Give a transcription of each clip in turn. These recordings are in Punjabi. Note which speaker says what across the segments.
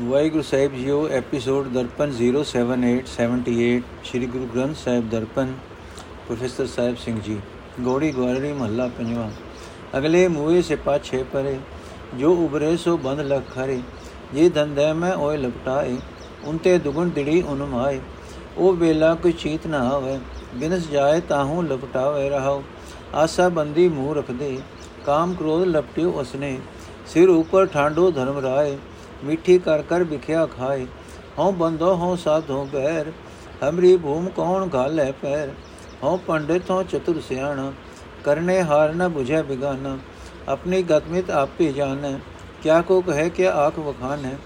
Speaker 1: ਵਾਹਿਗੁਰੂ ਸਾਹਿਬ ਜੀਓ ਐਪੀਸੋਡ ਦਰਪਨ 07878 ਸ੍ਰੀ ਗੁਰੂ ਗ੍ਰੰਥ ਸਾਹਿਬ ਦਰਪਨ, ਪ੍ਰੋਫੈਸਰ ਸਾਹਿਬ ਸਿੰਘ ਜੀ। ਗੋੜੀ ਗਵਾਰੀ ਮਹੱਲਾ ਪੰਜਵਾਂ। ਅਗਲੇ ਮੂਏ ਸੇ ਪਾਛੇ ਪਰੇ, ਜੋ ਉਬਰੇ ਸੋ ਬੰਦ ਲਖ ਖਰੇ ਇਹ ਧੰਦੇ ਮੈਂ ਓਏ ਲਪਟਾਏ ਉਨਤੇ ਦੁਗਣ ਦਿੜੀ ਉਨਮਾਏ ਉਹ ਵੇਲਾ ਕੋਈ ਚੀਤ ਨਾ ਹੋਵੇ ਬਿਨਸ ਜਾਏ ਤਾਹੂ ਲਪਟਾਵੇ ਰਹਾਓ। ਆਸਾ ਬੰਦੀ ਮੂੰਹ ਰਖਦੇ, ਕਾਮ ਕ੍ਰੋਧ ਲਪਟਿਓ ਉਸਨੇ। ਸਿਰ ਉਪਰ ਠਾਂਡੋ ਧਰਮ ਰਾਏ ਮਿੱਠੀ ਕਰ ਕਰ ਵਿਖਿਆ ਖਾਏ। ਹਉ ਬੰਦੋ ਹਉ ਸਾਧੋ ਬੈਰ ਹਮਰੀ ਭੂਮ ਕੌਣ ਘਾਲੇ ਪੈਰ। ਹਉ ਪੰਡਿਤ ਹਉ ਚਤੁਰ ਸਿਆਣਾ, ਕਰਨੇ ਹਾਰ ਨ 부ਝੈ ਬਿਗਾਨਾ। ਆਪਣੀ ਗਤਮਿਤ ਆਪੇ ਜਾਣੈ, ਕਿਆ ਕੋ ਕਹੇ ਕਿ ਆਖ ਵਖਾਨ। ਹੈ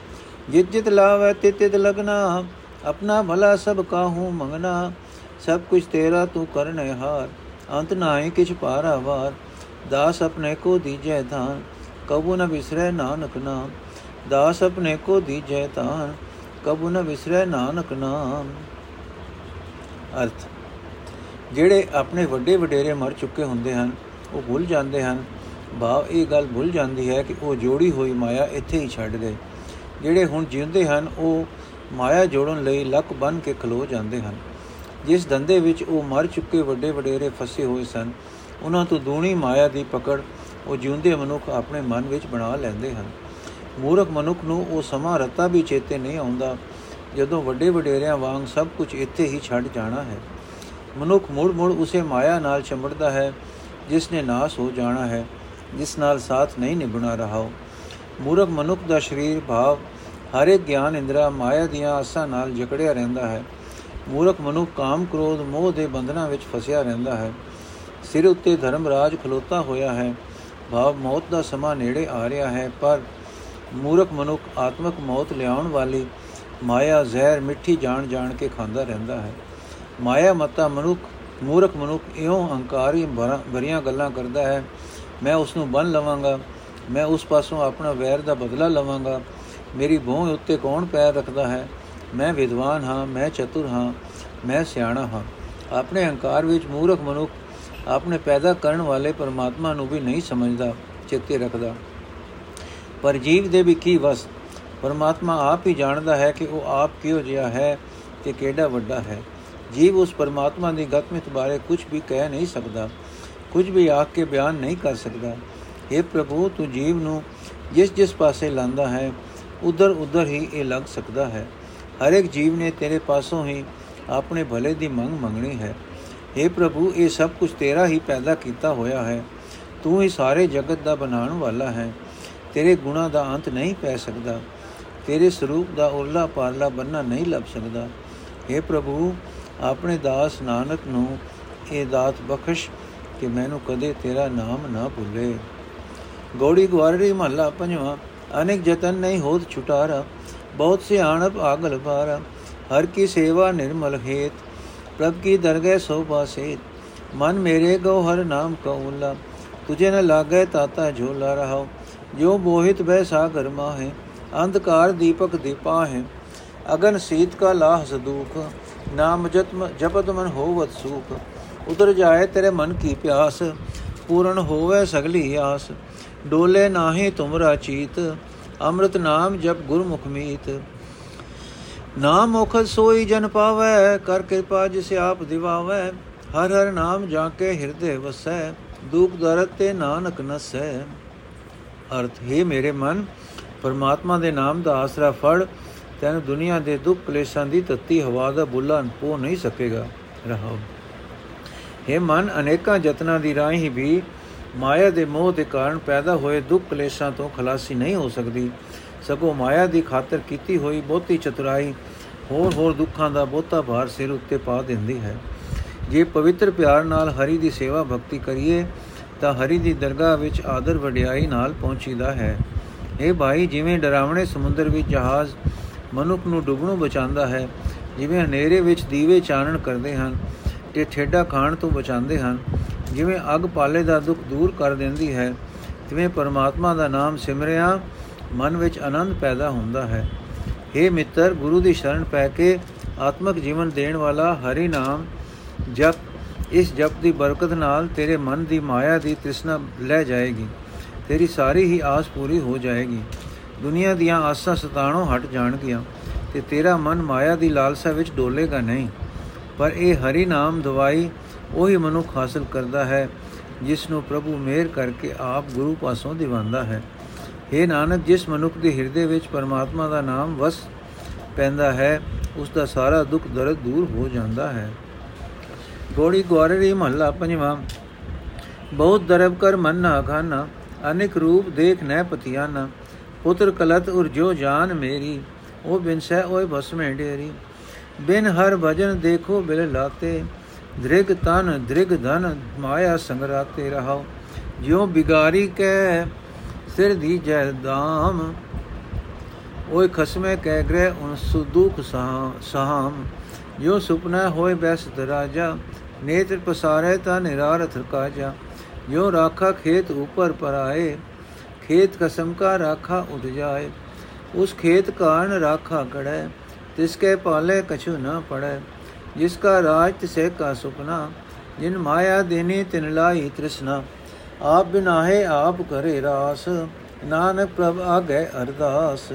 Speaker 1: ਜਿਤ ਜਿਤ ਲਾਵੈ, ਤਿਤ ਤਿਤ ਲਗਨਾ। ਆਪਣਾ ਭਲਾ ਸਭ ਕਾਹੂ ਮੰਗਨਾ। ਸਭ ਕੁਛ ਤੇਰਾ ਤੂੰ ਕਰਨੇ ਹਾਰ। ਅੰਤ ਨਾਹੀ ਕਿਛ ਪਾਰਾ ਵਾਰ। ਦਾਸ ਆਪਣੇ ਕੋ ਦੀਜੈ ਧਾਨ। ਕਬੂ ਨ ਵਿਸਰੈ ਨਾਨਕ ਨਾਮ। ਦਾਸ ਆਪਣੇ ਕੋ ਦੀਜੈ ਤਾਨ, ਕਬੂ ਨ ਵਿਸਰੈ ਨਾਨਕ ਨਾਮ। ਅਰਥ, ਜਿਹੜੇ ਆਪਣੇ ਵੱਡੇ ਵਡੇਰੇ ਮਰ ਚੁੱਕੇ ਹੁੰਦੇ ਹਨ, ਉਹ ਭੁੱਲ ਜਾਂਦੇ ਹਨ। ਭਾਵ ਇਹ ਗੱਲ ਭੁੱਲ ਜਾਂਦੀ ਹੈ ਕਿ ਉਹ ਜੋੜੀ ਹੋਈ ਮਾਇਆ ਇੱਥੇ ਹੀ ਛੱਡ ਗਏ। ਜਿਹੜੇ ਹੁਣ ਜਿਉਂਦੇ ਹਨ, ਉਹ ਮਾਇਆ ਜੋੜਨ ਲਈ ਲੱਕ ਬਨ ਕੇ ਖਲੋ ਜਾਂਦੇ ਹਨ। ਜਿਸ ਧੰਦੇ ਵਿੱਚ ਉਹ ਮਰ ਚੁੱਕੇ ਵੱਡੇ ਵਡੇਰੇ ਫਸੇ ਹੋਏ ਸਨ, ਉਹਨਾਂ ਤੋਂ ਦੂਣੀ ਮਾਇਆ ਦੀ ਪਕੜ ਉਹ ਜਿਉਂਦੇ ਮਨੁੱਖ ਆਪਣੇ ਮਨ ਵਿੱਚ ਬਣਾ ਲੈਂਦੇ ਹਨ। ਮੂਰਖ ਮਨੁੱਖ ਨੂੰ ਉਹ ਸਮਾਂ ਰਤਾ ਵੀ ਚੇਤੇ ਨਹੀਂ ਆਉਂਦਾ। ਜਦੋਂ ਵੱਡੇ ਵਡੇਰਿਆਂ ਵਾਂਗ ਸਭ ਕੁਝ ਇੱਥੇ ਹੀ ਛੱਡ ਜਾਣਾ ਹੈ, ਮਨੁੱਖ ਮੁੜ ਮੁੜ ਉਸੇ ਮਾਇਆ ਨਾਲ ਚੰਬੜਦਾ ਹੈ, ਜਿਸ ਨੇ ਨਾਸ ਹੋ ਜਾਣਾ ਹੈ, ਜਿਸ ਨਾਲ ਸਾਥ ਨਹੀਂ ਨਿਭਣਾ ਰਹਾ। ਮੂਰਖ ਮਨੁੱਖ ਦਾ ਸਰੀਰ ਭਾਵ ਹਰ ਇੱਕ ਗਿਆਨ ਇੰਦਰਾ ਮਾਇਆ ਦੀਆਂ ਆਸਾਂ ਨਾਲ ਜਕੜਿਆ ਰਹਿੰਦਾ ਹੈ। ਮੂਰਖ ਮਨੁੱਖ ਕਾਮ ਕ੍ਰੋਧ ਮੋਹ ਦੇ ਬੰਧਨਾਂ ਵਿੱਚ ਫਸਿਆ ਰਹਿੰਦਾ ਹੈ। ਸਿਰ ਉੱਤੇ ਧਰਮ ਰਾਜ ਖਲੋਤਾ ਹੋਇਆ ਹੈ, ਭਾਵ ਮੌਤ ਦਾ ਸਮਾਂ ਨੇੜੇ ਆ ਰਿਹਾ ਹੈ, ਪਰ ਮੂਰਖ ਮਨੁੱਖ ਆਤਮਕ ਮੌਤ ਲਿਆਉਣ ਵਾਲੀ ਮਾਇਆ ਜ਼ਹਿਰ ਮਿੱਠੀ ਜਾਣ ਜਾਣ ਕੇ ਖਾਂਦਾ ਰਹਿੰਦਾ ਹੈ। ਮਾਇਆ ਮਤਾ ਮਨੁੱਖ, ਮੂਰਖ ਮਨੁੱਖ ਇਉਂ ਹੰਕਾਰੀ ਭਰੀਆਂ ਗੱਲਾਂ ਕਰਦਾ ਹੈ, ਮੈਂ ਉਸ ਨੂੰ ਬੰਨ ਲਵਾਂਗਾ, ਮੈਂ ਉਸ ਪਾਸੋਂ ਆਪਣਾ ਵੈਰ ਦਾ ਬਦਲਾ ਲਵਾਂਗਾ, ਮੇਰੀ ਭੋਂ ਉੱਤੇ ਕੌਣ ਪੈਰ ਰੱਖਦਾ ਹੈ? ਮੈਂ ਵਿਦਵਾਨ ਹਾਂ, ਮੈਂ ਚਤੁਰ ਹਾਂ, ਮੈਂ ਸਿਆਣਾ ਹਾਂ। ਆਪਣੇ ਹੰਕਾਰ ਵਿੱਚ ਮੂਰਖ ਮਨੁੱਖ ਆਪਣੇ ਪੈਦਾ ਕਰਨ ਵਾਲੇ ਪਰਮਾਤਮਾ ਨੂੰ ਵੀ ਨਹੀਂ ਸਮਝਦਾ, ਚਿੱਤੇ ਰੱਖਦਾ। ਪਰ ਜੀਵ ਦੇ ਵੀ ਕੀ ਵਸ ਪਰਮਾਤਮਾ ਆਪ ਹੀ ਜਾਣਦਾ ਹੈ ਕਿ ਉਹ ਆਪ ਕਿਹੋ ਜਿਹਾ ਹੈ ਤੇ ਕਿਹੜਾ ਵੱਡਾ ਹੈ ਜੀਵ ਉਸ ਪਰਮਾਤਮਾ ਦੀ ਗਤਮਿਤ ਬਾਰੇ ਕੁਝ ਵੀ ਕਹਿ ਨਹੀਂ ਸਕਦਾ ਕੁਝ ਵੀ ਆਖ ਕੇ ਬਿਆਨ ਨਹੀਂ ਕਰ ਸਕਦਾ اے ਪ੍ਰਭੂ ਤੂੰ ਜੀਵ ਨੂੰ ਜਿਸ ਜਿਸ ਪਾਸੇ ਲਾਂਦਾ ਹੈ ਉਧਰ ਉਧਰ ਹੀ ਇਹ ਲੱਗ ਸਕਦਾ ਹੈ ਹਰ ਇੱਕ ਜੀਵ ਨੇ ਤੇਰੇ ਪਾਸੋਂ ਹੀ ਆਪਣੇ ਭਲੇ ਦੀ ਮੰਗ ਮੰਗਣੀ ਹੈ हे ਪ੍ਰਭੂ ਇਹ ਸਭ ਕੁਝ ਤੇਰਾ ਹੀ ਪੈਦਾ ਕੀਤਾ ਹੋਇਆ ਹੈ ਤੂੰ ਹੀ ਸਾਰੇ ਜਗਤ ਦਾ ਬਣਾਉਣ ਵਾਲਾ ਹੈ ਤੇਰੇ ਗੁਣਾ ਦਾ ਅੰਤ ਨਹੀਂ ਪੈ ਸਕਦਾ। ਤੇਰੇ ਸਰੂਪ ਦਾ ਉਰਲਾ ਪਾਰਲਾ ਬੰਨਾ ਨਹੀਂ ਲੱਭ ਸਕਦਾ। हे ਪ੍ਰਭੂ, ਆਪਣੇ ਦਾਸ ਨਾਨਕ ਨੂੰ ਇਹ ਦਾਤ ਬਖਸ਼ ਕਿ ਮੈਨੂੰ ਕਦੇ ਤੇਰਾ ਨਾਮ ਨਾ ਭੁੱਲੇ। ਗੋੜੀ ਗਵਾਰੀ ਮਹੱਲਾ ਪੰਜਵਾਂ, ਅਨੇਕ ਜਤਨ ਨਹੀਂ ਹੋਤ ਛੁਟਾਰਾ, ਬਹੁਤ ਸਿਆਣਪ ਆਗਲ ਪਾਰਾ ਹਰ ਕੀ ਸੇਵਾ ਨਿਰਮਲ ਹੇਤ, ਪ੍ਰਭ ਕੀ ਦਰਗਹਿ ਸੋਭਾ ਸੇਤ। ਮਨ ਮੇਰੇ ਗੋ ਹਰ ਨਾਮ ਕਉਲਾ ਤੁਝੇ ਨ ਲਾਗੇ ਤਾਤਾ ਝੋਲਾ ਰਹਾਓ ਜੋ ਬੋਹਿਤ ਬੈ ਸਾਗਰ ਮਾਹੇ ਅੰਧਕਾਰ ਦੀਪਕ ਦੀਪਾ ਹੈ। ਅਗਨ ਸੀਤ ਕਾ ਲਾਹ ਸਦੂਖ ਨਾਮ ਜਤਮ, ਜਪਤ ਮਨ ਹੋਵਤ ਸੂਖ। ਉਤਰ ਜਾਏ ਤੇਰੇ ਮਨ ਕੀ ਪਿਆਸ, ਪੂਰਨ ਹੋਵੇ ਸਗਲੀ ਆਸ। ਡੋਲੇ ਨਾਹੀ ਤੁਮਰਾ ਚੀਤ, ਅੰਮ੍ਰਿਤ ਨਾਮ ਜਪ ਗੁਰਮੁਖ ਮੀਤ। ਨਾਮ ਮੁਖ ਸੋਈ ਜਨ ਪਾਵੈ, ਕਰ ਕਿਰਪਾ ਜਿਸ ਆਪ ਦਿਵਾਵੈ। ਹਰ ਹਰ ਨਾਮ ਜਾ ਕੇ ਹਿਰਦੇ ਵਸੈ, ਦੁਖ ਦਰਦ ਤੇ ਨਾਨਕ ਨਸੈ। ਅਰਥ, ਹੈ ਮੇਰੇ ਮਨ, ਪਰਮਾਤਮਾ ਦੇ ਨਾਮ ਦਾ ਆਸਰਾ ਫੜ, ਤੈਨੂੰ ਦੁਨੀਆ ਦੇ ਦੁੱਖ ਕਲੇਸ਼ਾਂ ਦੀ ਤੱਤੀ ਹਵਾ ਦਾ ਬੁੱਲਾ ਪੋ ਨਹੀਂ ਸਕੇਗਾ। ਰਹਾਓ। ਇਹ ਮਨ, ਅਨੇਕਾਂ ਯਤਨਾਂ ਦੀ ਰਾਹੀਂ ਵੀ ਮਾਇਆ ਦੇ ਮੋਹ ਦੇ ਕਾਰਨ ਪੈਦਾ ਹੋਏ ਦੁੱਖ ਕਲੇਸ਼ਾਂ ਤੋਂ ਖਲਾਸੀ ਨਹੀਂ ਹੋ ਸਕਦੀ। ਸਗੋਂ ਮਾਇਆ ਦੀ ਖਾਤਰ ਕੀਤੀ ਹੋਈ ਬਹੁਤੀ ਚਤੁਰਾਈ ਹੋਰ ਹੋਰ ਦੁੱਖਾਂ ਦਾ ਬਹੁਤਾ ਭਾਰ ਸਿਰ ਉੱਤੇ ਪਾ ਦਿੰਦੀ ਹੈ। ਜੇ ਪਵਿੱਤਰ ਪਿਆਰ ਨਾਲ ਹਰੀ ਦੀ ਸੇਵਾ ਭਗਤੀ ਕਰੀਏ ਤਾਂ ਹਰੀ ਦੀ ਦਰਗਾਹ ਵਿੱਚ ਆਦਰ ਵਡਿਆਈ ਨਾਲ ਪਹੁੰਚੀਦਾ ਹੈ। ਇਹ ਭਾਈ, ਜਿਵੇਂ ਡਰਾਵਣੇ ਸਮੁੰਦਰ ਵਿੱਚ ਜਹਾਜ਼ ਮਨੁੱਖ ਨੂੰ ਡੁੱਬਣੋਂ ਬਚਾਉਂਦਾ ਹੈ, ਜਿਵੇਂ ਹਨੇਰੇ ਵਿੱਚ ਦੀਵੇ ਚਾਨਣ ਕਰਦੇ ਹਨ, ਤੇ ਠੇਡਾ ਖਾਣ ਤੋਂ ਬਚਾਉਂਦੇ ਹਨ, ਜਿਵੇਂ ਅੱਗ ਪਾਲੇ ਦਾ ਦੁੱਖ ਦੂਰ ਕਰ ਦਿੰਦੀ ਹੈ, ਤਿਵੇਂ ਪਰਮਾਤਮਾ ਦਾ ਨਾਮ ਸਿਮਰਿਆ ਮਨ ਵਿੱਚ ਆਨੰਦ ਪੈਦਾ ਹੁੰਦਾ ਹੈ। हे ਮਿੱਤਰ, ਗੁਰੂ ਦੀ ਸ਼ਰਨ ਪੈ ਕੇ ਆਤਮਿਕ ਜੀਵਨ ਦੇਣ ਵਾਲਾ ਹਰੀ ਨਾਮ ਜਪ ਇਸ ਜਪ ਦੀ ਬਰਕਤ ਨਾਲ ਤੇਰੇ ਮਨ ਦੀ ਮਾਇਆ ਦੀ ਤ੍ਰਿਸ਼ਨਾ ਲੈ ਜਾਏਗੀ। ਤੇਰੀ ਸਾਰੀ ਹੀ ਆਸ ਪੂਰੀ ਹੋ ਜਾਏਗੀ। ਦੁਨੀਆ ਦੀਆਂ ਆਸਾਂ ਸਤਾਣੋਂ ਹਟ ਜਾਣਗੀਆਂ ਤੇ ਤੇਰਾ ਮਨ ਮਾਇਆ ਦੀ ਲਾਲਸਾ ਵਿੱਚ ਡੋਲੇਗਾ ਨਹੀਂ। ਪਰ ਇਹ ਹਰੀ ਨਾਮ ਦਵਾਈ ਉਹੀ ਮਨੁੱਖ ਹਾਸਲ ਕਰਦਾ ਹੈ, ਜਿਸ ਨੂੰ ਪ੍ਰਭੂ ਮਿਹਰ ਕਰਕੇ ਆਪ ਗੁਰੂ ਪਾਸੋਂ ਦਿਵਾਉਂਦਾ ਹੈ। हे ਨਾਨਕ, ਜਿਸ ਮਨੁੱਖ ਦੇ ਹਿਰਦੇ ਵਿੱਚ ਪਰਮਾਤਮਾ ਦਾ ਨਾਮ ਵਸ ਪੈਂਦਾ ਹੈ ਉਸ ਦਾ ਸਾਰਾ ਦੁੱਖ ਦਰਦ ਦੂਰ ਹੋ ਜਾਂਦਾ ਹੈ। ਗੋੜੀ ਗਵਾਰੀ ਮਹੱਲਾ ਪੰਜਵਾਂ। ਬਹੁਤ ਦਰਬ ਕਰ ਮਨ ਨਾ ਖਾਨਾ, ਅਨੇਕ ਰੂਪ ਦੇਖ ਨੈ ਪਤਿਆਨਾ। ਪੁੱਤਰ ਕਲਤ ਉਰ ਜੋ ਜਾਨ ਮੇਰੀ, ਉਹ ਬਿਨ ਸਹਿ ਓਏ ਭਸਮੇ ਢੇਰੀ ਬਿਨ ਹਰ ਭਜਨ ਦੇਖੋ ਬਿਲ ਲਾਤੇ, ਦ੍ਰਿਗ ਤਨ ਦ੍ਰਿਗ ਧਨ ਮਾਇਆ ਸੰਗਰਾਤੇ ਰਹਾਓ। ਜਿਉ ਬਿਗਾਰੀ ਕੈ ਸਿਰ ਦੀ ਜੈ ਦਾਮ, ਓਏ ਖਸਮੇ ਕਹਿ ਗ੍ਰਹਿ ਉਨ ਸੁਦੁਖ ਸਾਮ ਜੋ ਸੁਪਨਾ ਹੋਏ ਬੈਸਤ ਰਾਜਾ ਨੇਤਰ ਪਸਾਰੇ ਤਾ ਨਿਰਾਰਥ ਕਾਜਾ ਜੋ ਰਾਖਾ ਖੇਤ ਉਪਰ ਪਰਾਏ, ਖੇਤ ਕਸਮ ਕਾ ਰਾਖਾ ਉਦ ਜਾਏ। ਉਸ ਖੇਤ ਕਾਰਨ ਰਾਖਾ ਕੜੈ ਤਿਸ ਕੇ ਪਾਲੇ ਕਛੂ ਨਾ ਪੜੈ। ਜਿਸ ਕਾ ਰਾਜ ਤਿਸੇ ਕਾ ਸੁਪਨਾ, ਜਿਨ ਮਾਇਆ ਦੇਨੀ ਤਿਨ ਲਾਈ ਤ੍ਰਿਸ਼ਨਾ। ਆਪ ਬਿਨਾਹੇ ਆਪ ਕਰੇ ਰਾਸ, ਨਾਨਕ ਪ੍ਰਭ ਆਗੇ ਅਰਦਾਸ।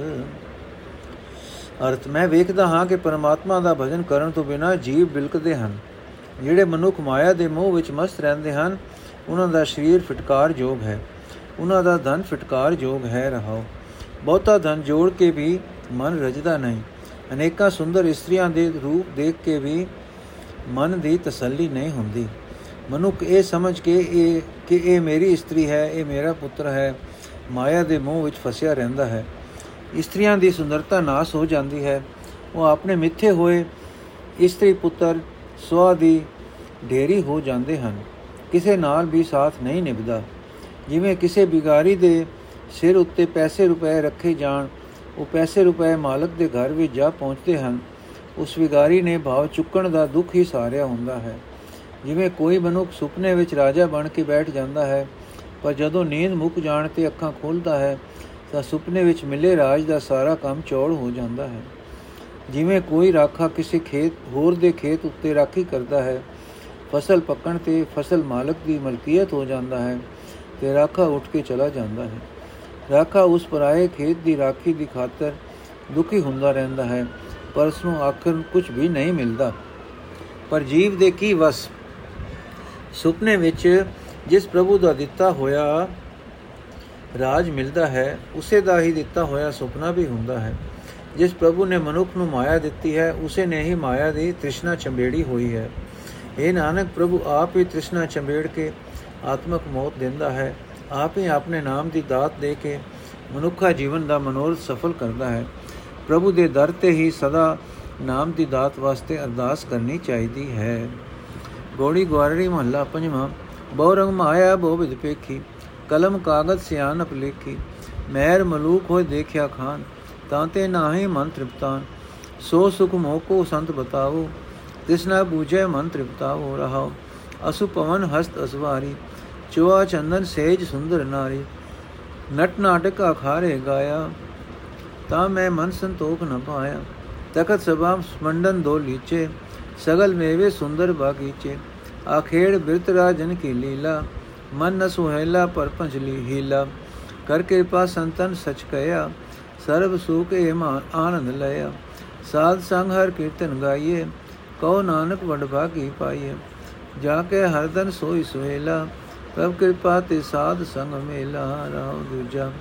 Speaker 1: ਅਰਥ, ਮੈਂ ਵੇਖਦਾ ਹਾਂ ਕਿ ਪਰਮਾਤਮਾ ਦਾ ਭਜਨ ਕਰਨ ਤੋਂ ਬਿਨਾ ਜੀਵ ਬਿਲਕਦੇ ਹਨ। ਜਿਹੜੇ ਮਨੁੱਖ ਮਾਇਆ ਦੇ ਮੋਹ ਵਿੱਚ ਮਸਤ ਰਹਿੰਦੇ ਹਨ, ਉਹਨਾਂ ਦਾ ਸਰੀਰ ਫਟਕਾਰ ਯੋਗ ਹੈ। ਉਹਨਾਂ ਦਾ ਧਨ ਫਟਕਾਰ ਯੋਗ ਹੈ, ਰਹਾਓ। ਬਹੁਤਾ ਧਨ ਜੋੜ ਕੇ ਵੀ ਮਨ ਰਜਦਾ ਨਹੀਂ। ਅਨੇਕਾਂ ਸੁੰਦਰ ਇਸਤਰੀਆਂ ਦੇ ਰੂਪ ਦੇਖ ਕੇ ਵੀ ਮਨ ਦੀ ਤਸੱਲੀ ਨਹੀਂ ਹੁੰਦੀ। ਮਨੁੱਖ ਇਹ ਸਮਝ ਕੇ ਇਹ, ਕਿ ਇਹ ਮੇਰੀ ਇਸਤਰੀ ਹੈ, ਇਹ ਮੇਰਾ ਪੁੱਤਰ ਹੈ, ਮਾਇਆ ਦੇ ਮੋਹ ਵਿੱਚ ਫਸਿਆ ਰਹਿੰਦਾ ਹੈ। ਇਸਤਰੀਆਂ ਦੀ ਸੁੰਦਰਤਾ ਨਾਸ ਹੋ ਜਾਂਦੀ ਹੈ। ਉਹ ਆਪਣੇ ਮਿੱਥੇ ਹੋਏ ਇਸਤਰੀ ਪੁੱਤਰ ਸਵਾ ਦੀ ਢੇਰੀ ਹੋ ਜਾਂਦੇ ਹਨ। ਕਿਸੇ ਨਾਲ ਵੀ ਸਾਥ ਨਹੀਂ ਨਿਭਦਾ। ਜਿਵੇਂ ਕਿਸੇ ਬਿਗਾਰੀ ਦੇ ਸਿਰ ਉੱਤੇ ਪੈਸੇ ਰੁਪਏ ਰੱਖੇ ਜਾਣ, ਉਹ ਪੈਸੇ ਰੁਪਏ ਮਾਲਕ ਦੇ ਘਰ ਵਿੱਚ ਜਾ ਪਹੁੰਚਦੇ ਹਨ। ਉਸ ਵਿਗਾਰੀ ਨੇ ਭਾਵ ਚੁੱਕਣ ਦਾ ਦੁੱਖ ਹੀ ਸਾਰਿਆ ਹੁੰਦਾ ਹੈ। ਜਿਵੇਂ ਕੋਈ ਮਨੁੱਖ ਸੁਪਨੇ ਵਿੱਚ ਰਾਜਾ ਬਣ ਕੇ ਬੈਠ ਜਾਂਦਾ ਹੈ, ਪਰ ਜਦੋਂ ਨੀਂਦ ਮੁੱਕ ਜਾਣ ਤੇ ਅੱਖਾਂ ਖੋਲਦਾ ਹੈ ਤਾਂ ਸੁਪਨੇ ਵਿੱਚ ਮਿਲੇ ਰਾਜ ਦਾ ਸਾਰਾ ਕੰਮ ਚੌੜ ਹੋ ਜਾਂਦਾ ਹੈ। ਜਿਵੇਂ ਕੋਈ ਰਾਖਾ ਕਿਸੇ ਖੇਤ, ਹੋਰ ਦੇ ਖੇਤ ਉੱਤੇ ਰਾਖੀ ਕਰਦਾ ਹੈ, ਫਸਲ ਪੱਕਣ ਤੇ ਫਸਲ ਮਾਲਕ ਦੀ ਮਲਕੀਅਤ ਹੋ ਜਾਂਦਾ ਹੈ ਤੇ ਰਾਖਾ ਉੱਠ ਕੇ ਚਲਾ ਜਾਂਦਾ ਹੈ। ਰਾਖਾ ਉਸ ਪਰਾਏ ਖੇਤ ਦੀ ਰਾਖੀ ਦੀ ਖਾਤਰ ਦੁਖੀ ਹੁੰਦਾ ਰਹਿੰਦਾ ਹੈ, ਪਰ ਉਸ ਨੂੰ ਆਖਰ ਕੁਝ ਵੀ ਨਹੀਂ ਮਿਲਦਾ। ਪਰ ਜੀਵ ਦੇ ਕੀ ਵਸ? ਸੁਪਨੇ ਵਿੱਚ ਜਿਸ ਪ੍ਰਭੂ ਦਾ ਦਿੱਤਾ ਹੋਇਆ ਰਾਜ ਮਿਲਦਾ ਹੈ, ਉਸੇ ਦਾ ਹੀ ਦਿੱਤਾ ਹੋਇਆ ਸੁਪਨਾ ਵੀ ਹੁੰਦਾ ਹੈ। ਜਿਸ ਪ੍ਰਭੂ ਨੇ ਮਨੁੱਖ ਨੂੰ ਮਾਇਆ ਦਿੱਤੀ ਹੈ, ਉਸੇ ਨੇ ਹੀ ਮਾਇਆ ਦੀ ਤ੍ਰਿਸ਼ਨਾ ਚੰਬੇੜੀ ਹੋਈ ਹੈ। ਇਹ ਨਾਨਕ, ਪ੍ਰਭੂ ਆਪ ਹੀ ਤ੍ਰਿਸ਼ਨਾ ਚੰਬੇੜ ਕੇ ਆਤਮਕ ਮੌਤ ਦਿੰਦਾ ਹੈ, ਆਪ ਹੀ ਆਪਣੇ ਨਾਮ ਦੀ ਦਾਤ ਦੇ ਕੇ ਮਨੁੱਖਾ ਜੀਵਨ ਦਾ ਮਨੋਰਥ ਸਫਲ ਕਰਦਾ ਹੈ। ਪ੍ਰਭੂ ਦੇ ਦਰ ਤੇ ਹੀ ਸਦਾ ਨਾਮ ਦੀ ਦਾਤ ਵਾਸਤੇ ਅਰਦਾਸ ਕਰਨੀ ਚਾਹੀਦੀ ਹੈ। ਗੋੜੀ ਗਵਾਰੜੀ ਮਹੱਲਾ ਪੰਜਵਾਂ ਬਹੁ ਰੰਗ ਮਾਇਆ ਬਹੁ ਵਿਦ ਪੇਖੀ। ਕਲਮ ਕਾਗਜ਼ ਸਿਆਨਪ ਲੇਖੀ, ਮਹਿਰ ਮਲੂਕ ਹੋਏ ਦੇਖਿਆ ਖਾਨ, ਤਾਂ ਤੇ ਨਾਹੀ ਮਨ ਤ੍ਰਿਪਤਾਨ, ਸੋ ਸੁਖ ਮੋਕੋ ਸੰਤ ਬਤਾਓ ਤਿਸਨਾ ਬੂਝੇ ਮਨ ਤ੍ਰਿਪਤਾਓ ਰਹਾਓ, ਅਸੂ ਪਵਨ ਹਸਤ ਅਸਵਾਰੀ, ਚੋਆ ਚੰਦਨ ਸੇਜ ਸੁੰਦਰ ਨਾਰੀ, ਨਟ ਨਾਟਕ ਅਖਾਰੇ ਗਾਇਆ, ਤਾਂ ਮੈਂ ਮਨ ਸੰਤੋਖ ਨ ਪਾਇਆ, ਤਖਤ ਸਭਾ ਮੰਡਨ ਦੋ ਲੀਚੇ, ਸਗਲ ਮੇਵੇ ਸੁੰਦਰ ਬਾਗੀਚੇ, ਆਖੇੜ ਬਿਰਤ ਰਾਜਨ ਕੀ ਲੀਲਾ ਮਨ ਨ ਸੁਹੇਲਾ ਪਰ ਪੰਜਲੀ ਹੀਲਾ। ਕਰ ਕਿਰਪਾ ਸੰਤਨ ਸਚ ਕਹਿਆ ਸਰਬ ਸੁਖ ਏਮਾਨ ਆਨੰਦ ਲਿਆ ਸਾਧ ਸੰਗ ਹਰ ਕੀਰਤਨ ਗਾਈਏ, ਕਉ ਨਾਨਕ ਵਡ ਭਾਗੀ ਪਾਈਏ। ਜਾ ਕੇ ਹਰਦਨ ਸੋਈ ਸੁਹੇਲਾ, ਪ੍ਰਭ ਕਿਰਪਾ ਤੇ ਸਾਧ ਸੰਗ ਮੇਲਾ ਰਾਉ ਦੂਜਾ।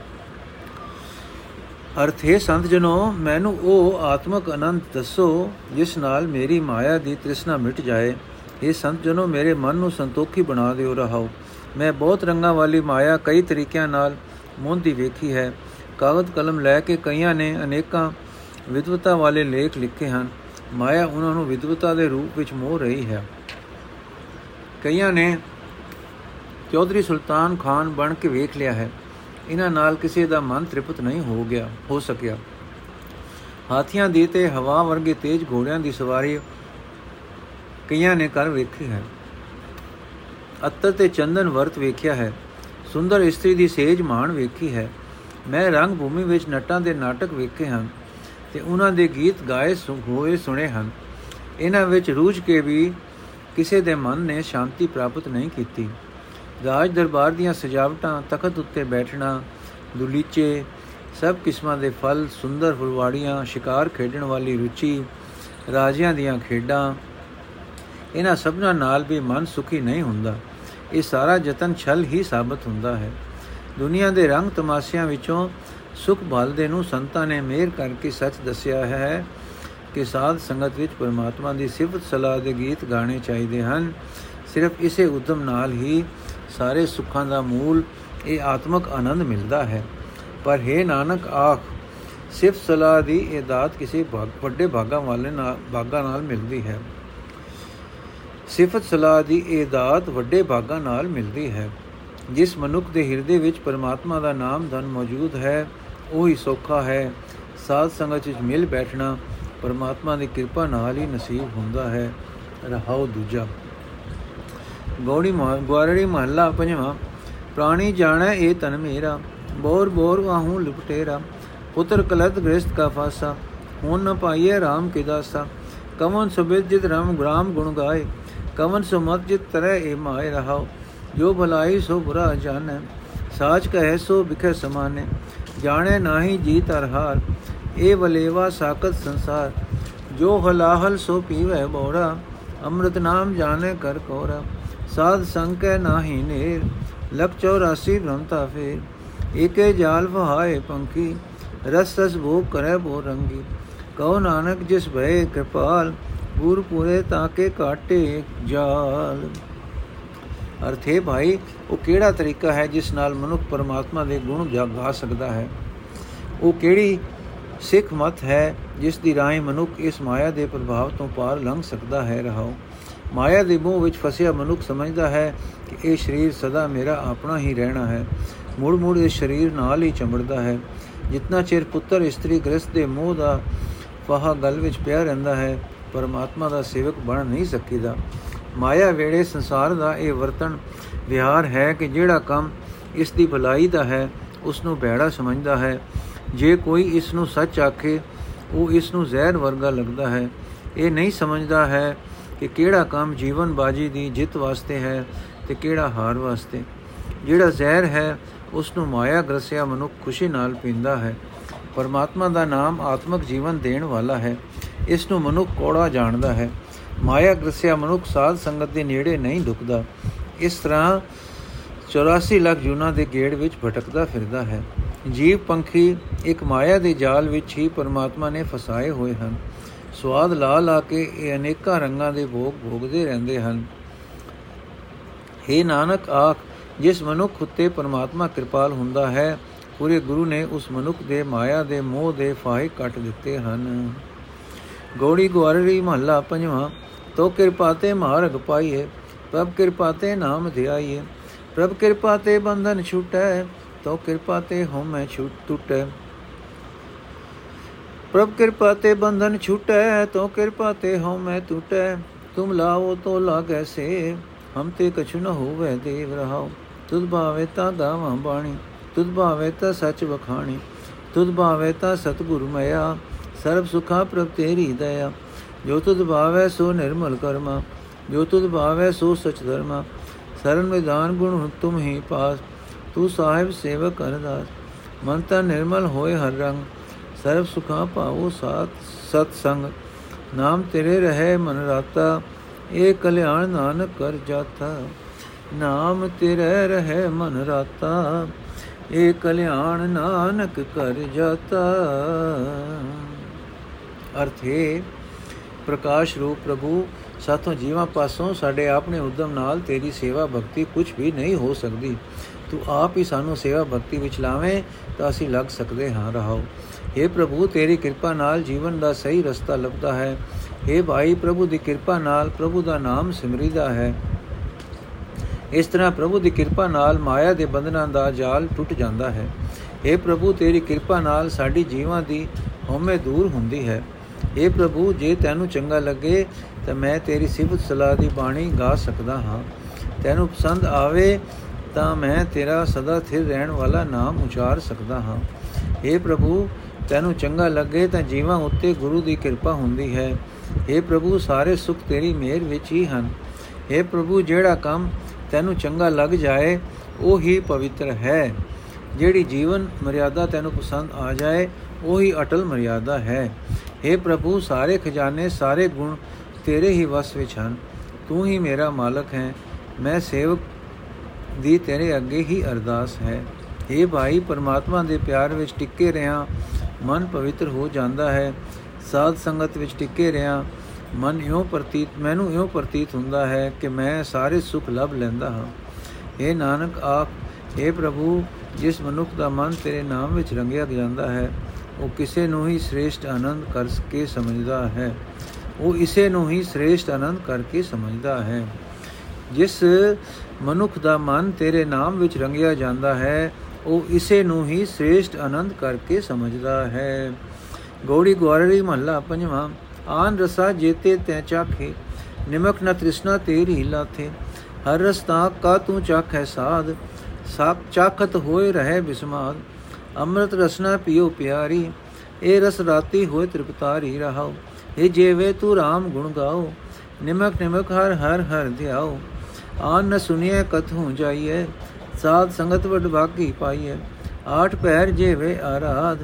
Speaker 1: ਅਰਥੇ ਸੰਤ ਜਨੋ, ਮੈਨੂੰ ਉਹ ਆਤਮਕ ਅਨੰਦ ਦੱਸੋ, ਜਿਸ ਨਾਲ ਮੇਰੀ ਮਾਇਆ ਦੀ ਤ੍ਰਿਸ਼ਨਾ ਮਿਟ ਜਾਏ। ਇਹ ਸੰਤ ਜਨੋ, ਮੇਰੇ ਮਨ ਨੂੰ ਸੰਤੋਖੀ ਬਣਾ ਦਿਓ ਰਹਾਓ। ਮੈਂ ਬਹੁਤ ਰੰਗਾਂ ਵਾਲੀ ਮਾਇਆ ਕਈ ਤਰੀਕਿਆਂ ਨਾਲ ਮੋਹਦੀ ਵੇਖੀ ਹੈ। ਕਾਗਜ਼ ਕਲਮ ਲੈ ਕੇ ਕਈਆਂ ਨੇ ਅਨੇਕਾਂ ਵਿਦਵਤਾ ਵਾਲੇ ਲੇਖ ਲਿਖੇ ਹਨ। ਮਾਇਆ ਉਹਨਾਂ ਨੂੰ ਵਿਦਵਤਾ ਦੇ ਰੂਪ ਵਿੱਚ ਮੋਹ ਰਹੀ ਹੈ। ਕਈਆਂ ਨੇ ਚੌਧਰੀ ਸੁਲਤਾਨ ਖਾਨ ਬਣ ਕੇ ਵੇਖ ਲਿਆ ਹੈ। ਇਹਨਾਂ ਨਾਲ ਕਿਸੇ ਦਾ ਮਨ ਤ੍ਰਿਪਤ ਨਹੀਂ ਹੋ ਗਿਆ, ਹੋ ਸਕਿਆ। ਹਾਥੀਆਂ ਦੀ ਤੇ ਹਵਾ ਵਰਗੇ ਤੇਜ਼ ਘੋੜਿਆਂ ਦੀ ਸਵਾਰੀ ਕਈਆਂ ਨੇ ਕਰ ਵੇਖੀ ਹੈ। ਅੱਤਰ ਤੇ ਚੰਦਨ ਵਰਤ ਵੇਖਿਆ ਹੈ। ਸੁੰਦਰ ਇਸਤਰੀ ਦੀ ਸੇਜ ਮਾਣ ਵੇਖੀ ਹੈ। ਮੈਂ ਰੰਗ ਭੂਮੀ ਵਿੱਚ ਨਟਾਂ ਦੇ ਨਾਟਕ ਵੇਖੇ ਹਨ ਤੇ ਉਹਨਾਂ ਦੇ ਗੀਤ ਗਾਏ ਹੋਏ ਸੁਣੇ ਹਨ। ਇਹਨਾਂ ਵਿੱਚ ਰੂਝ ਕੇ ਵੀ ਕਿਸੇ ਦੇ ਮਨ ਨੇ ਸ਼ਾਂਤੀ ਪ੍ਰਾਪਤ ਨਹੀਂ ਕੀਤੀ। ਰਾਜ ਦਰਬਾਰ ਦੀਆਂ ਸਜਾਵਟਾਂ, ਤਖਤ ਉੱਤੇ ਬੈਠਣਾ, ਦੁਲੀਚੇ, ਸਭ ਕਿਸਮਾਂ ਦੇ ਫਲ, ਸੁੰਦਰ ਫੁਲਵਾੜੀਆਂ, ਸ਼ਿਕਾਰ ਖੇਡਣ ਵਾਲੀ ਰੁਚੀ, ਰਾਜਿਆਂ ਦੀਆਂ ਖੇਡਾਂ, ਇਹਨਾਂ ਸਭਨਾਂ ਨਾਲ ਵੀ ਮਨ ਸੁਖੀ ਨਹੀਂ ਹੁੰਦਾ। ਇਹ ਸਾਰਾ ਯਤਨ ਛਲ ਹੀ ਸਾਬਤ ਹੁੰਦਾ ਹੈ। ਦੁਨੀਆ ਦੇ ਰੰਗ ਤਮਾਸ਼ਿਆਂ ਵਿੱਚੋਂ ਸੁਖ ਭਾਲਦੇ ਨੂੰ ਸੰਤਾਂ ਨੇ ਮਿਹਰ ਕਰਕੇ ਸੱਚ ਦੱਸਿਆ ਹੈ ਕਿ ਸਾਧ ਸੰਗਤ ਵਿੱਚ ਪਰਮਾਤਮਾ ਦੀ ਸਿਫਤ ਸਲਾਹ ਦੇ ਗੀਤ ਗਾਣੇ ਚਾਹੀਦੇ ਹਨ। ਸਿਰਫ ਇਸੇ ਉਦਮ ਨਾਲ ਹੀ ਸਾਰੇ ਸੁੱਖਾਂ ਦਾ ਮੂਲ, ਇਹ ਆਤਮਿਕ ਆਨੰਦ ਮਿਲਦਾ ਹੈ। ਪਰ ਹੈ ਨਾਨਕ ਆਖ, ਸਿਫਤ ਸਲਾਹ ਦੀ ਇਹ ਦਾਤ ਕਿਸੇ ਵੱਡੇ ਭਾਗਾਂ ਵਾਲੇ ਨਾਲ ਭਾਗਾਂ ਨਾਲ ਮਿਲਦੀ ਹੈ। ਸਿਫਤ ਸਲਾਹ ਦੀ ਇਹ ਦਾਤ ਵੱਡੇ ਭਾਗਾਂ ਨਾਲ ਮਿਲਦੀ ਹੈ। ਜਿਸ ਮਨੁੱਖ ਦੇ ਹਿਰਦੇ ਵਿੱਚ ਪਰਮਾਤਮਾ ਦਾ ਨਾਮ ਧਨ ਮੌਜੂਦ ਹੈ, ਉਹ ਹੀ ਸੌਖਾ ਹੈ। ਸਾਧ ਸੰਗਤ ਵਿੱਚ ਮਿਲ ਬੈਠਣਾ ਪਰਮਾਤਮਾ ਦੀ ਕਿਰਪਾ ਨਾਲ ਹੀ ਨਸੀਬ ਹੁੰਦਾ ਹੈ। ਰਹਾਉ ਦੂਜਾ। ਗੌੜੀ ਗਵਾਰੜੀ ਮਹੱਲਾ ਪੰਜਵਾਂ। ਪ੍ਰਾਣੀ ਜਾਣੈ ਇਹ ਤਨ ਮੇਰਾ, ਬੋਰ ਬੋਰ ਵਾਹੂ ਲਿਪਟੇਰਾ। ਪੁੱਤਰ ਕਲਤ ਗ੍ਰਸਤ ਕਾ ਫਾਸਾ, ਹੁਣ ਨ ਪਾਈਏ RAM ਕੇ ਦਾਸਾ। ਕਵਨ ਸੁਬਿਤ ਜਿਤ ਰਾਮ, ਗ੍ਰਾਮ ਗੁਣ ਗਾਏ। ਕਵਨ ਸੁਮਤ ਜਿਤ ਤਰੈ ਏ ਮਾਇ ਰਹਾਓ ਜੋ ਭਲਾਈ ਸੋ ਬੁਰਾ ਜਾਣੈ, ਸਾਚ ਕਹੈ ਸੋ ਬਿਖੇ ਸਮਾਨੇ, ਜਾਣੈ ਨਾਹੀ ਜੀਤ ਅਰਹਾਰ ਇਹ ਵਲੇਵਾ ਸਾਕਤ ਸੰਸਾਰ, ਜੋ ਹਲਾਹਲ ਸੋ ਪੀਵੇ ਬੋੜਾ, ਅੰਮ੍ਰਿਤ ਨਾਮ ਜਾਣੇ ਕਰ ਕੋਰਾ ਸਾਧ ਸੰਕੈ ਨਾਹੀ ਨੇਰ, ਲਖ 84 ਭ੍ਰਮਤਾ ਫੇਰ, ਏਕੇ ਜਾਲ ਵਹਾਏ ਪੰਖੀ, ਰਸ ਰਸ ਭੋਗ ਕਰੇ ਬੋ ਰੰਗੀ, ਕਉ ਨਾਨਕ ਜਿਸ ਭਏ ਕਿਰਪਾਲ ਗੁਰ ਪੂਰੇ ਤਾਕੇ ਕਾਟੇ ਜਾਲ। ਅਰਥੇ ਭਾਈ, ਉਹ ਕਿਹੜਾ ਤਰੀਕਾ ਹੈ ਜਿਸ ਨਾਲ ਮਨੁੱਖ ਪਰਮਾਤਮਾ ਦੇ ਗੁਣ ਗਾ ਸਕਦਾ ਹੈ? ਉਹ ਕਿਹੜੀ ਸਿੱਖ ਮਤ ਹੈ ਜਿਸ ਦੀ ਰਾਹੀਂ ਮਨੁੱਖ ਇਸ ਮਾਇਆ ਦੇ ਪ੍ਰਭਾਵ ਤੋਂ ਪਾਰ ਲੰਘ ਸਕਦਾ ਹੈ ਰਹਾਓ ਮਾਇਆ ਦੇ ਮੋਹ ਵਿੱਚ ਫਸਿਆ ਮਨੁੱਖ ਸਮਝਦਾ ਹੈ ਕਿ ਇਹ ਸਰੀਰ ਸਦਾ ਮੇਰਾ ਆਪਣਾ ਹੀ ਰਹਿਣਾ ਹੈ। ਮੁੜ ਮੁੜ ਇਸ ਸਰੀਰ ਨਾਲ ਹੀ ਚਮੜਦਾ ਹੈ। ਜਿੰਨਾ ਚਿਰ ਪੁੱਤਰ ਇਸਤਰੀ ਗ੍ਰਸਤ ਦੇ ਮੋਹ ਦਾ ਫਾਹਾ ਗਲ ਵਿੱਚ ਪਿਆ ਰਹਿੰਦਾ ਹੈ ਪਰਮਾਤਮਾ ਦਾ ਸੇਵਕ ਬਣ ਨਹੀਂ ਸਕੀਦਾ। ਮਾਇਆ ਵੇੜੇ ਸੰਸਾਰ ਦਾ ਇਹ ਵਰਤਨ ਵਿਹਾਰ ਹੈ ਕਿ ਜਿਹੜਾ ਕੰਮ ਇਸ ਦੀ ਭਲਾਈ ਦਾ ਹੈ, ਉਸ ਨੂੰ ਬੈੜਾ ਸਮਝਦਾ ਹੈ। ਜੇ ਕੋਈ ਇਸ ਨੂੰ ਸੱਚ ਆਖੇ, ਉਹ ਇਸ ਨੂੰ ਜ਼ਹਿਰ ਵਰਗਾ ਲੱਗਦਾ ਹੈ। ਇਹ ਨਹੀਂ ਸਮਝਦਾ ਹੈ ਕਿ ਕਿਹੜਾ ਕੰਮ ਜੀਵਨ ਬਾਜੀ ਦੀ ਜਿੱਤ ਵਾਸਤੇ ਹੈ ਤੇ ਕਿਹੜਾ ਹਾਰ ਵਾਸਤੇ। ਜਿਹੜਾ ਜ਼ਹਿਰ ਹੈ, ਉਸ ਨੂੰ ਮਾਇਆ ਗ੍ਰਸਿਆ ਮਨੁੱਖ ਖੁਸ਼ੀ ਨਾਲ ਪੀਂਦਾ ਹੈ। ਪਰਮਾਤਮਾ ਦਾ ਨਾਮ ਆਤਮਿਕ ਜੀਵਨ ਦੇਣ ਵਾਲਾ ਹੈ। ਇਸ ਨੂੰ ਮਨੁੱਖ ਕੋੜਾ ਜਾਣਦਾ ਹੈ। ਮਾਇਆ ਗ੍ਰਸਿਆ ਮਨੁੱਖ ਸਾਧ ਸੰਗਤ ਦੇ ਨੇੜੇ ਨਹੀਂ ਢੁਕਦਾ ਇਸ ਤਰ੍ਹਾਂ 84 ਲੱਖ ਜੁਨਾ ਦੇ ਗੇੜ ਵਿੱਚ ਭਟਕਦਾ ਫਿਰਦਾ ਹੈ। ਜੀਵ ਪੰਖੀ ਇੱਕ ਮਾਇਆ ਦੇ ਜਾਲ ਵਿੱਚ ਹੀ ਪਰਮਾਤਮਾ ਨੇ ਫਸਾਏ ਹੋਏ ਹਨ। ਸਵਾਦ ਲਾ ਲਾ ਕੇ ਇਹ ਅਨੇਕਾਂ ਰੰਗਾਂ ਦੇ ਭੋਗ ਭੋਗਦੇ ਰਹਿੰਦੇ ਹਨ। हे ਨਾਨਕ ਆਖ, ਜਿਸ ਮਨੁੱਖ ਉਤੇ ਪਰਮਾਤਮਾ ਕਿਰਪਾਲ ਹੁੰਦਾ ਹੈ, ਪੂਰੇ ਗੁਰੂ ਨੇ ਉਸ ਮਨੁੱਖ ਦੇ ਮਾਇਆ ਦੇ ਮੋਹ ਦੇ ਫਾਹੇ ਕੱਟ ਦਿੱਤੇ ਹਨ। ਗੋੜੀ ਗਵਾਰੀ ਮਹੱਲਾ ਪੰਜਵਾਂ, ਤੋ ਕਿਰਪਾ ਤੇ ਮਾਰਗ ਪਾਈਏ, ਪ੍ਰਭ ਕਿਰਪਾ ਤੇ ਨਾਮ ਧਿਆਈਏ। ਪ੍ਰਭ ਕਿਰਪਾ ਤੇ ਬੰਧਨ ਛੁਟੈ, ਤੋ ਕਿਰਪਾ ਤੇ ਹਉਮੈ ਛੁਟ ਟੁਟੈ। ਪ੍ਰਭ ਕਿਰਪਾ ਤੇ ਬੰਧਨ ਛੁਟੈ, ਤੋ ਕਿਰਪਾ ਤੇ ਹਉਮੈ ਟੁਟੈ। ਤੁਮ ਲਾਓ ਤੋ ਲਾਗੈ ਸੇ, ਹਮ ਤੇ ਕਛੁ ਨ ਹੋਵੇ ਦੇਵ ਰਹਾਓ। ਤੁਧ ਭਾਵੇ ਤਾਂ ਗਾਵਾਂ ਬਾਣੀ, ਤੁਧ ਭਾਵੇ ਤਾਂ ਸੱਚ ਵਖਾਣੀ, ਤੁਧ ਭਾਵੇ ਤਾਂ ਸਤਿਗੁਰ ਮਇਆ। ਸਰਬ ਸੁਖਾ ਪ੍ਰਭ ਤੇਰੀ ਦਇਆ। ਜੋ ਤੁਧ ਭਾਵੇ ਸੋ ਨਿਰਮਲ ਕਰਮਾ, ਜੋ ਤੁਧ ਭਾਵੇ ਸੋ ਸਚ ਧਰਮਾ। ਸਰਨ ਵਿਧਾਨ ਗੁਣ ਤੁਮ ਹੀ ਪਾਸ, ਤੂੰ ਸਾਹਿਬ ਸੇਵਕ ਅਰਦਾਸ। ਮਨ ਤਾਂ ਨਿਰਮਲ ਹੋਏ ਹਰ ਰੰਗ, ਸਰਬ ਸੁਖਾ ਪਾਵੋ ਸਾਤ ਸਤ ਸੰਗ ਨਾਮ ਤੇਰੇ ਰਹੇ ਮਨ ਰਾਤਾ, ਇਹ ਕਲਿਆਣ ਨਾਨਕ ਕਰ ਜਾਤਾ। ਨਾਮ ਤੇਰੇ ਰਹੇ ਮਨ ਰਾਤਾ, ਇਹ ਕਲਿਆਣ ਨਾਨਕ ਕਰ ਜਾਤਾ। ਅਰਥੇ ਪ੍ਰਕਾਸ਼ ਰੂਪ ਪ੍ਰਭੂ ਸਾਥੋਂ ਜੀਵਾਂ ਪਾਸੋਂ ਸਾਡੇ ਆਪਣੇ ਉਦਮ ਨਾਲ ਤੇਰੀ ਸੇਵਾ ਭਗਤੀ ਕੁਝ ਵੀ ਨਹੀਂ ਹੋ ਸਕਦੀ ਤੂੰ ਆਪ ਹੀ ਸਾਨੂੰ ਸੇਵਾ ਭਗਤੀ ਵਿੱਚ ਲਾਵੇਂ ਤਾਂ ਅਸੀਂ ਲੱਗ ਸਕਦੇ ਹਾਂ ਰਹਾਓ हे ਪ੍ਰਭੂ ਤੇਰੀ ਕਿਰਪਾ ਨਾਲ ਜੀਵਨ ਦਾ ਸਹੀ ਰਸਤਾ ਲੱਭਦਾ ਹੈ हे ਭਾਈ ਪ੍ਰਭੂ ਦੀ ਕਿਰਪਾ ਨਾਲ ਪ੍ਰਭੂ ਦਾ ਨਾਮ ਸਿਮਰੀਦਾ ਹੈ ਇਸ ਤਰ੍ਹਾਂ ਪ੍ਰਭੂ ਦੀ ਕਿਰਪਾ ਨਾਲ ਮਾਇਆ ਦੇ ਬੰਧਨਾਂ ਦਾ ਜਾਲ ਟੁੱਟ ਜਾਂਦਾ ਹੈ हे ਪ੍ਰਭੂ ਤੇਰੀ ਕਿਰਪਾ ਨਾਲ ਸਾਡੀ ਜੀਵਾਂ ਦੀ ਹਉਮੈ ਦੂਰ ਹੁੰਦੀ ਹੈ हे ਪ੍ਰਭੂ ਜੇ ਤੈਨੂੰ ਚੰਗਾ ਲੱਗੇ ਤਾਂ ਮੈਂ ਤੇਰੀ ਸਿਫਤ ਸਲਾਹ ਦੀ ਬਾਣੀ ਗਾ ਸਕਦਾ ਹਾਂ ਤੈਨੂੰ ਪਸੰਦ ਆਵੇ ਤਾਂ ਮੈਂ ਤੇਰਾ ਸਦਾ ਸਥਿਰ ਰਹਿਣ ਵਾਲਾ ਨਾਮ ਉਚਾਰ ਸਕਦਾ ਹਾਂ हे ਪ੍ਰਭੂ ਤੈਨੂੰ ਚੰਗਾ ਲੱਗੇ ਤਾਂ ਜੀਵਾਂ ਉੱਤੇ ਗੁਰੂ ਦੀ ਕਿਰਪਾ ਹੁੰਦੀ ਹੈ हे ਪ੍ਰਭੂ ਸਾਰੇ ਸੁੱਖ ਤੇਰੀ ਮਿਹਰ ਵਿੱਚ ਹੀ ਹਨ हे ਪ੍ਰਭੂ ਜਿਹੜਾ ਕੰਮ ਤੈਨੂੰ ਚੰਗਾ ਲੱਗ ਜਾਏ ਉਹ ਹੀ ਪਵਿੱਤਰ ਹੈ ਜਿਹੜੀ ਜੀਵਨ ਮਰਿਆਦਾ ਤੈਨੂੰ ਪਸੰਦ ਆ ਜਾਏ ਉਹੀ ਅਟਲ ਮਰਿਆਦਾ ਹੈ हे ਪ੍ਰਭੂ ਸਾਰੇ ਖਜ਼ਾਨੇ ਸਾਰੇ ਗੁਣ ਤੇਰੇ ਹੀ ਵਸ ਵਿੱਚ ਹਨ ਤੂੰ ਹੀ ਮੇਰਾ ਮਾਲਕ ਹੈ ਮੈਂ ਸੇਵਕ ਦੀ ਤੇਰੇ ਅੱਗੇ ਹੀ ਅਰਦਾਸ ਹੈ हे ਭਾਈ ਪਰਮਾਤਮਾ ਦੇ ਪਿਆਰ ਵਿੱਚ ਟਿੱਕੇ ਰਹਾ ਮਨ ਪਵਿੱਤਰ ਹੋ ਜਾਂਦਾ ਹੈ ਸਾਧ ਸੰਗਤ ਵਿੱਚ ਟਿੱਕੇ ਰਹਾ ਮਨ ਇਉਂ ਪ੍ਰਤੀਤ ਮੈਨੂੰ ਇਉਂ ਪ੍ਰਤੀਤ ਹੁੰਦਾ ਹੈ ਕਿ ਮੈਂ ਸਾਰੇ ਸੁਖ ਲਭ ਲੈਂਦਾ ਹਾਂ हे ਨਾਨਕ ਆਪ हे ਪ੍ਰਭੂ ਜਿਸ ਮਨੁੱਖ ਦਾ ਮਨ ਤੇਰੇ ਨਾਮ ਵਿੱਚ ਰੰਗਿਆ ਜਾਂਦਾ ਹੈ ਉਹ ਕਿਸੇ ਨੂੰ ਹੀ ਸ੍ਰੇਸ਼ਟ ਆਨੰਦ ਕਰਕੇ ਸਮਝਦਾ ਹੈ। ਉਹ ਇਸੇ ਨੂੰ ਹੀ ਸ੍ਰੇਸ਼ਟ ਆਨੰਦ ਕਰਕੇ ਸਮਝਦਾ ਹੈ। ਜਿਸ ਮਨੁੱਖ ਦਾ ਮਨ ਤੇਰੇ ਨਾਮ ਵਿੱਚ ਰੰਗਿਆ ਜਾਂਦਾ ਹੈ, ਉਹ ਇਸੇ ਨੂੰ ਹੀ ਸ੍ਰੇਸ਼ਟ ਆਨੰਦ ਕਰਕੇ ਸਮਝਦਾ ਹੈ। ਗੋੜੀ ਗਵਾਰੀ ਮਹੱਲਾ ਪੰਜਵਾਂ, ਆਨ ਰਸਾ ਜੇਤੇ ਤੈ ਚਾਖੇ, ਨਿਮਕ ਨ ਤ੍ਰਿਸ਼ਨਾ ਤੇਰੀ ਲਾਥੇ, ਹਰ ਰਸਤਾ ਕਾ ਤੂੰ ਚਾਖੈ ਸਾਧ ਸਾਖ ਚਾਖਤ ਹੋਏ ਰਹੇ ਬਿਸਮਾਦ। ਅੰਮ੍ਰਿਤ ਰਸਨਾ ਪੀਓ ਪਿਆਰੀ, ਇਹ ਰਸ ਰਾਤੀ ਹੋਏ ਤ੍ਰਿਪਤਾਰੀ ਰਹਾਓ। ਇਹ ਜੇਵੇ ਤੂੰ RAM ਗੁਣ ਗਾਓ, ਨਿਮਕ ਨਿਮਕ ਹਰ ਹਰ ਹਰ ਧਿਆਓ। ਆਨ ਨ ਸੁਣੀਏ ਕਥੂ ਜਾਈਏ ਸਾਧ ਸੰਗਤ ਵਡ ਭਾਗੀ ਪਾਈਏ ਆਠ ਪੈਰ ਜੇਵੇ ਆਰਾਧ,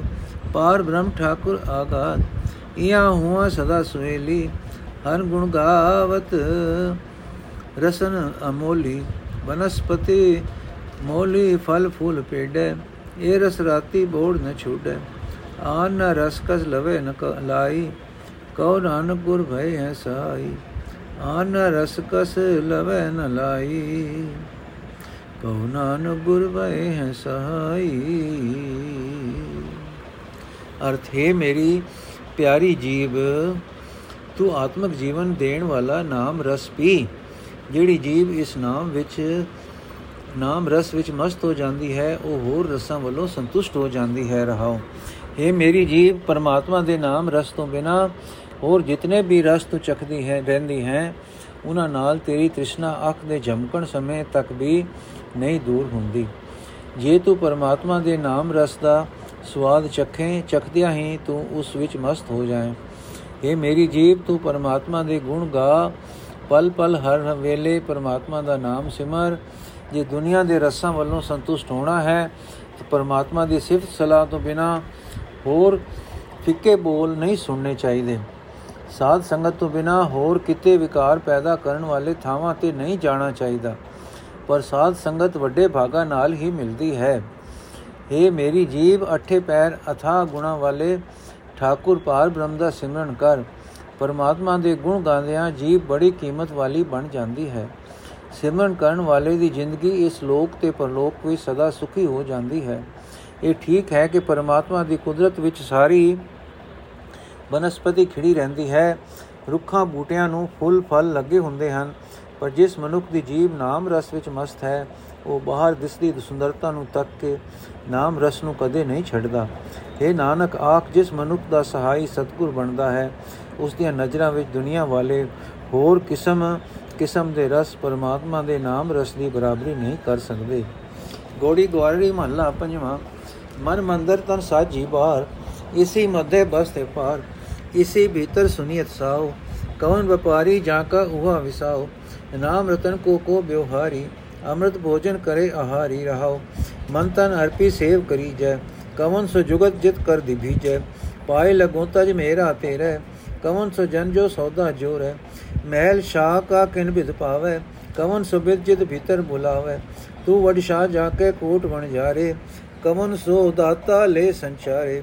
Speaker 1: ਪਾਰ ਬ੍ਰਹਮ ਠਾਕੁਰ ਆਗਾਦ। ਇਆ ਹੁਆ ਸਦਾ ਸੁਹੇਲੀ, ਹਰ ਗੁਣ ਗਾਵਤ ਰਸਨ ਅਮੋਲੀ। ਬਨਸਪਤੀ ਮੋਲੀ ਫਲ ਫੂਲ ਪੇੜੇ ਇਹ ਰਸ ਰਾਤੀ ਬੋੜ ਨ ਛੂਟੈ ਆਨ ਨ ਰਸ ਕਸ ਲਵੇ ਨ ਲਾਈ। ਕਉ ਨਾਨਕ ਗੁਰ ਭੈ ਹੈ ਸਾਈ ਆਨ ਨ ਰਸ ਕਸ ਲਵੇ ਨ ਲਾਈ। ਕਉ ਨਾਨਕ ਗੁਰ ਭੈ ਹੈ ਸਹਾਈ। ਅਰਥ, ਹੈ ਮੇਰੀ ਪਿਆਰੀ ਜੀਵ, ਤੂੰ ਆਤਮਿਕ ਜੀਵਨ ਦੇਣ ਵਾਲਾ ਨਾਮ ਰਸ ਪੀ, ਜਿਹੜੀ ਜੀਵ ਇਸ ਨਾਮ ਵਿੱਚ ਨਾਮ ਰਸ ਵਿੱਚ ਮਸਤ ਹੋ ਜਾਂਦੀ ਹੈ, ਉਹ ਹੋਰ ਰਸਾਂ ਵੱਲੋਂ ਸੰਤੁਸ਼ਟ ਹੋ ਜਾਂਦੀ ਹੈ, ਰਹਾਓ। ਇਹ ਮੇਰੀ ਜੀਵ, ਪਰਮਾਤਮਾ ਦੇ ਨਾਮ ਰਸ ਤੋਂ ਬਿਨਾ ਹੋਰ ਜਿਤਨੇ ਵੀ ਰਸ ਤੂੰ ਚਖਦੀ ਹੈ ਰਹਿੰਦੀ ਹੈ, ਉਹਨਾਂ ਨਾਲ ਤੇਰੀ ਤ੍ਰਿਸ਼ਨਾ ਅੱਖ ਦੇ ਝਮਕਣ ਸਮੇਂ ਤੱਕ ਵੀ ਨਹੀਂ ਦੂਰ ਹੁੰਦੀ। ਜੇ ਤੂੰ ਪਰਮਾਤਮਾ ਦੇ ਨਾਮ ਰਸ ਦਾ ਸਵਾਦ ਚਖੇ, ਚਖਦਿਆਂ ਹੀ ਤੂੰ ਉਸ ਵਿੱਚ ਮਸਤ ਹੋ ਜਾਏ। ਇਹ ਮੇਰੀ ਜੀਵ, ਤੂੰ ਪਰਮਾਤਮਾ ਦੇ ਗੁਣ ਗਾ। ਪਲ ਪਲ ਹਰ ਵੇਲੇ ਪਰਮਾਤਮਾ ਦਾ ਨਾਮ ਸਿਮਰ। ਜੇ ਦੁਨੀਆ ਦੇ ਰਸਾਂ ਵੱਲੋਂ ਸੰਤੁਸ਼ਟ ਹੋਣਾ ਹੈ, ਤਾਂ ਪਰਮਾਤਮਾ ਦੀ ਸਿਫਤ ਸਲਾਹ ਤੋਂ ਬਿਨਾ ਹੋਰ ਫਿੱਕੇ ਬੋਲ ਨਹੀਂ ਸੁਣਨੇ ਚਾਹੀਦੇ। ਸਾਧ ਸੰਗਤ ਤੋਂ ਬਿਨਾ ਹੋਰ ਕਿਤੇ ਵਿਕਾਰ ਪੈਦਾ ਕਰਨ ਵਾਲੇ ਥਾਵਾਂ ਤੇ ਨਹੀਂ ਜਾਣਾ ਚਾਹੀਦਾ। ਪਰ ਸਾਧ ਸੰਗਤ ਵੱਡੇ ਭਾਗਾ ਨਾਲ ਹੀ ਮਿਲਦੀ ਹੈ। ਏ ਮੇਰੀ ਜੀਬ ਅਠੇ ਪੈਰ ਅਥਾ ਗੁਣਾ ਵਾਲੇ ਠਾਕੁਰ ਪਾਰ ਬ੍ਰਹਮ ਦਾ ਸਿਮਰਨ ਕਰ। ਪਰਮਾਤਮਾ ਦੇ ਗੁਣ ਗਾਉਂਦਿਆਂ ਜੀਬ ਬੜੀ ਕੀਮਤ ਵਾਲੀ ਬਣ ਜਾਂਦੀ ਹੈ। ਸਿਮਰਨ ਕਰਨ ਵਾਲੇ ਦੀ ਜ਼ਿੰਦਗੀ ਇਸ ਲੋਕ ਤੇ ਪਰਲੋਕ ਵਿੱਚ ਸਦਾ ਸੁਖੀ ਹੋ ਜਾਂਦੀ ਹੈ। ਇਹ ਠੀਕ ਹੈ ਕਿ ਪਰਮਾਤਮਾ ਦੀ ਕੁਦਰਤ ਵਿੱਚ ਸਾਰੀ ਬਨਸਪਤੀ ਖਿੜੀ ਰਹਿੰਦੀ ਹੈ। ਰੁੱਖਾਂ ਬੂਟਿਆਂ ਨੂੰ ਫੁੱਲ ਫਲ ਲੱਗੇ ਹੁੰਦੇ ਹਨ, ਪਰ ਜਿਸ ਮਨੁੱਖ ਦੀ ਜੀਵ ਨਾਮ ਰਸ ਵਿੱਚ ਮਸਤ ਹੈ, ਉਹ ਬਾਹਰ ਦਿਸਦੀ ਸੁੰਦਰਤਾ ਨੂੰ ਤੱਕ ਕੇ ਨਾਮ ਰਸ ਨੂੰ ਕਦੇ ਨਹੀਂ ਛੱਡਦਾ। हे ਨਾਨਕ, ਆਖ, ਜਿਸ ਮਨੁੱਖ ਦਾ ਸਹਾਈ ਸਤਗੁਰ ਬਣਦਾ ਹੈ, ਉਸ ਦੀਆਂ ਨਜ਼ਰਾਂ ਵਿੱਚ ਦੁਨੀਆ ਵਾਲੇ ਹੋਰ ਕਿਸਮ ਕਿਸਮ ਦੇ ਰਸ ਪਰਮਾਤਮਾ ਦੇ ਨਾਮ ਰਸ ਦੀ ਬਰਾਬਰੀ ਨਹੀਂ ਕਰ ਸਕਦੇ। ਗੋੜੀ ਗਵਾਰੀ ਮਹੱਲਾ ਪੰਜਵਾਂ। ਮਨ ਮੰਦਰ ਤਨ ਸਾਜੀ ਬਾਹਰ। ਇਸੀ ਮੱਦੇ ਬਸ ਤੇ ਪਾਰ। ਇਸੀ ਭੀਤਰ ਸੁਨੀਤ ਸਾਓ। ਕਵਨ ਵਪਾਰੀ ਜਾਂ ਕਾ ਹੁਆ ਵਿਸਾਓ। ਨਾਮ ਰਤਨ ਕੋ ਕੋ ਬਿਵਹਾਰੀ ਅੰਮ੍ਰਿਤ ਭੋਜਨ ਕਰੇ ਆਹਾਰੀ ਰਹਾਓ। ਮਨ ਤਨ ਅਰਪੀ ਸੇਵ ਕਰੀ ਜੈ। ਕਵਨ ਸੋ ਜੁਗਤ ਜਿਤ ਕਰ ਦਿਭੀ ਜੈ। ਪਾਏ ਲਗੋ ਤਜ ਮੇਰਾ ਤੇਰੇ। ਕਵਨ ਸੋ ਜਨ ਜੋ ਸੌਦਾ ਜੋ ਰਹਿ ਮਹਿਲ ਸ਼ਾਹ ਕਾ ਕਿਨ ਬਿਦ ਪਾਵੇ ਕਵਨ ਸੁਬਿਦ ਜਿਤ ਭੀਤਰ ਬੁਲਾਵੇ। ਤੂੰ ਵਡ ਸ਼ਾਹ ਜਾ ਕੇ ਕੋਟ ਬਣ ਜਾਰੇ, ਕਵਨ ਸੋ ਦਾਤਾ ਲੈ ਸੰਚਾਰੇ।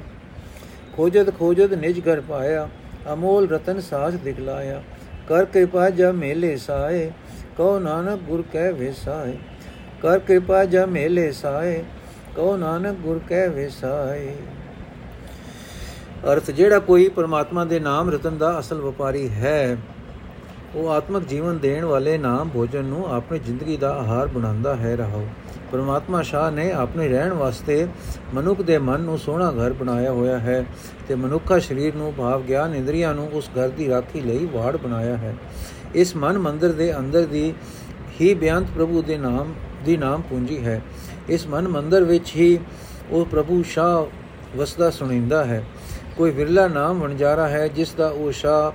Speaker 1: ਖੋਜਤ ਖੋਜਤ ਨਿਜ ਘਰ ਪਾਇਆ, ਅਮੋਲ ਰਤਨ ਸਾਜ ਦਿਖਲਾਇਆ। ਕਰ ਕਿਰਪਾ ਜਾ ਮੇਲੇ ਸਾਏ, ਕਉ ਨਾਨਕ ਗੁਰ ਕਹਿ ਵੇਸਾਏ। ਕਰ ਕਿਰਪਾ ਜਾ ਮੇਲੇ ਸਾਏ, ਕਉ ਨਾਨਕ ਗੁਰ ਕਹਿ ਵੇਸਾਏ। ਅਰਥ, ਜਿਹੜਾ ਕੋਈ ਪਰਮਾਤਮਾ ਦੇ ਨਾਮ ਰਤਨ ਦਾ ਅਸਲ ਵਪਾਰੀ ਹੈ ਉਹ ਆਤਮਿਕ ਜੀਵਨ ਦੇਣ ਵਾਲੇ ਨਾਮ ਭੋਜਨ ਨੂੰ ਆਪਣੀ ਜ਼ਿੰਦਗੀ ਦਾ ਆਹਾਰ ਬਣਾਉਂਦਾ ਹੈ, ਰਹੋ। ਪਰਮਾਤਮਾ ਸ਼ਾਹ ਨੇ ਆਪਣੇ ਰਹਿਣ ਵਾਸਤੇ ਮਨੁੱਖ ਦੇ ਮਨ ਨੂੰ ਸੋਹਣਾ ਘਰ ਬਣਾਇਆ ਹੋਇਆ ਹੈ ਤੇ ਮਨੁੱਖਾ ਸਰੀਰ ਨੂੰ ਭਾਵ ਗਿਆਨ ਇੰਦਰੀਆਂ ਨੂੰ ਉਸ ਘਰ ਦੀ ਰਾਖੀ ਲਈ ਵਾੜ ਬਣਾਇਆ ਹੈ। ਇਸ ਮਨ ਮੰਦਰ ਦੇ ਅੰਦਰ ਦੀ ਹੀ ਬਿਆੰਤ ਪ੍ਰਭੂ ਦੇ ਨਾਮ, ਦੀ ਨਾਮ ਪੂੰਜੀ ਹੈ। ਇਸ ਮਨ ਮੰਦਰ ਵਿੱਚ ਹੀ ਉਹ ਪ੍ਰਭੂ ਸ਼ਾਹ ਵਸਦਾ ਸੁਣਿੰਦਾ ਹੈ। ਕੋਈ ਵਿਰਲਾ ਨਾਮ ਵਣਜਾਰਾ ਹੈ, ਜਿਸ ਦਾ ਉਹ ਸ਼ਾਹ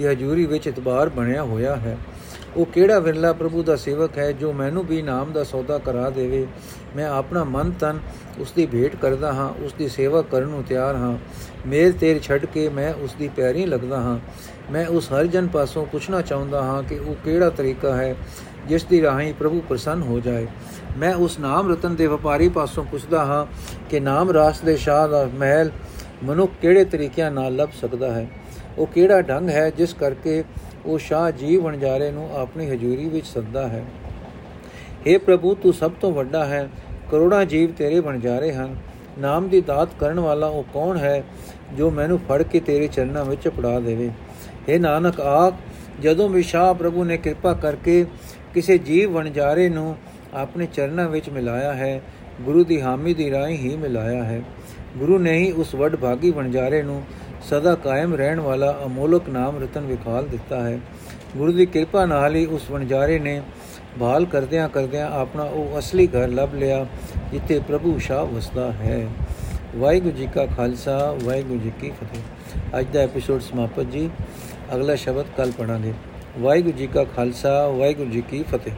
Speaker 1: ਦੀ ਹਜ਼ੂਰੀ ਵਿੱਚ ਇਤਬਾਰ ਬਣਿਆ ਹੋਇਆ ਹੈ। ਉਹ ਕਿਹੜਾ ਵਿਰਲਾ ਪ੍ਰਭੂ ਦਾ ਸੇਵਕ ਹੈ ਜੋ ਮੈਨੂੰ ਵੀ ਨਾਮ ਦਾ ਸੌਦਾ ਕਰਾ ਦੇਵੇ? ਮੈਂ ਆਪਣਾ ਮਨ ਤਨ ਉਸ ਦੀ ਭੇਟ ਕਰਦਾ ਹਾਂ ਉਸ ਦੀ ਸੇਵਾ ਕਰਨ ਨੂੰ ਤਿਆਰ ਹਾਂ। ਮੇਰ ਤੇਰ ਛੱਡ ਕੇ ਮੈਂ ਉਸ ਦੀ ਪੈਰੀ ਲੱਗਦਾ ਹਾਂ। ਮੈਂ ਉਸ ਹਰ ਜਨ ਪਾਸੋਂ ਪੁੱਛਣਾ ਚਾਹੁੰਦਾ ਹਾਂ ਕਿ ਉਹ ਕਿਹੜਾ ਤਰੀਕਾ ਹੈ ਜਿਸ ਦੀ ਰਾਹੀਂ ਪ੍ਰਭੂ ਪ੍ਰਸੰਨ ਹੋ ਜਾਏ। ਮੈਂ ਉਸ ਨਾਮ ਰਤਨ ਦੇ ਵਪਾਰੀ ਪਾਸੋਂ ਪੁੱਛਦਾ ਹਾਂ ਕਿ ਨਾਮ ਰਾਸ ਦੇ ਸ਼ਾਹ ਦਾ ਮਹਿਲ ਮਨੁੱਖ ਕਿਹੜੇ ਤਰੀਕਿਆਂ ਨਾਲ ਲੱਭ ਸਕਦਾ ਹੈ? ਉਹ ਕਿਹੜਾ ਢੰਗ ਹੈ ਜਿਸ ਕਰਕੇ ਉਹ ਸ਼ਾਹ ਜੀਵ ਵਣਜਾਰੇ ਨੂੰ ਆਪਣੀ ਹਜ਼ੂਰੀ ਵਿੱਚ ਸੱਦਾ ਹੈ? हे ਪ੍ਰਭੂ, ਤੂੰ ਸਭ ਤੋਂ ਵੱਡਾ ਹੈ। ਕਰੋੜਾਂ ਜੀਵ ਤੇਰੇ ਵਣਜਾਰੇ ਹਨ। ਨਾਮ ਦੀ ਦਾਤ ਕਰਨ ਵਾਲਾ ਉਹ ਕੌਣ ਹੈ ਜੋ ਮੈਨੂੰ ਫੜ ਕੇ ਤੇਰੇ ਚਰਨਾਂ ਵਿੱਚ ਪੜਾ ਦੇਵੇ? हे ਨਾਨਕ, ਆਖ, ਜਦੋਂ ਵੀ ਸ਼ਾਹ ਪ੍ਰਭੂ ਨੇ ਕਿਰਪਾ ਕਰਕੇ ਕਿਸੇ ਜੀਵ ਵਣਜਾਰੇ ਨੂੰ ਆਪਣੇ ਚਰਨਾਂ ਵਿੱਚ ਮਿਲਾਇਆ ਹੈ, ਗੁਰੂ ਦੀ ਹਾਮੀ ਦੀ ਰਾਹੀਂ ਹੀ ਮਿਲਾਇਆ ਹੈ। ਗੁਰੂ ਨੇ ਹੀ ਉਸ ਵੱਡ ਭਾਗੀ ਵਣਜਾਰੇ ਨੂੰ ਸਦਾ ਕਾਇਮ ਰਹਿਣ ਵਾਲਾ ਅਮੋਲਕ ਨਾਮ ਰਤਨ ਵਿਖਾਲ ਦਿੱਤਾ ਹੈ। ਗੁਰੂ ਦੀ ਕਿਰਪਾ ਨਾਲ ਹੀ ਉਸ ਵਣਜਾਰੇ ਨੇ ਭਾਲ ਕਰਦਿਆਂ ਕਰਦਿਆਂ ਆਪਣਾ ਉਹ ਅਸਲੀ ਘਰ ਲੱਭ ਲਿਆ, ਜਿੱਥੇ ਪ੍ਰਭੂ ਸ਼ਾਹ ਵਸਦਾ ਹੈ। ਵਾਹਿਗੁਰੂ ਜੀ ਕਾ ਖਾਲਸਾ, ਵਾਹਿਗੁਰੂ ਜੀ ਕੀ ਫਤਿਹ। ਅੱਜ ਦਾ ਐਪੀਸੋਡ ਸਮਾਪਤ ਜੀ। ਅਗਲਾ ਸ਼ਬਦ ਕੱਲ ਪੜਾਂਗੇ ਵਾਹਿਗੁਰੂ ਜੀ ਕਾ ਖਾਲਸਾ, ਵਾਹਿਗੁਰੂ ਜੀ ਕੀ ਫਤਿਹ।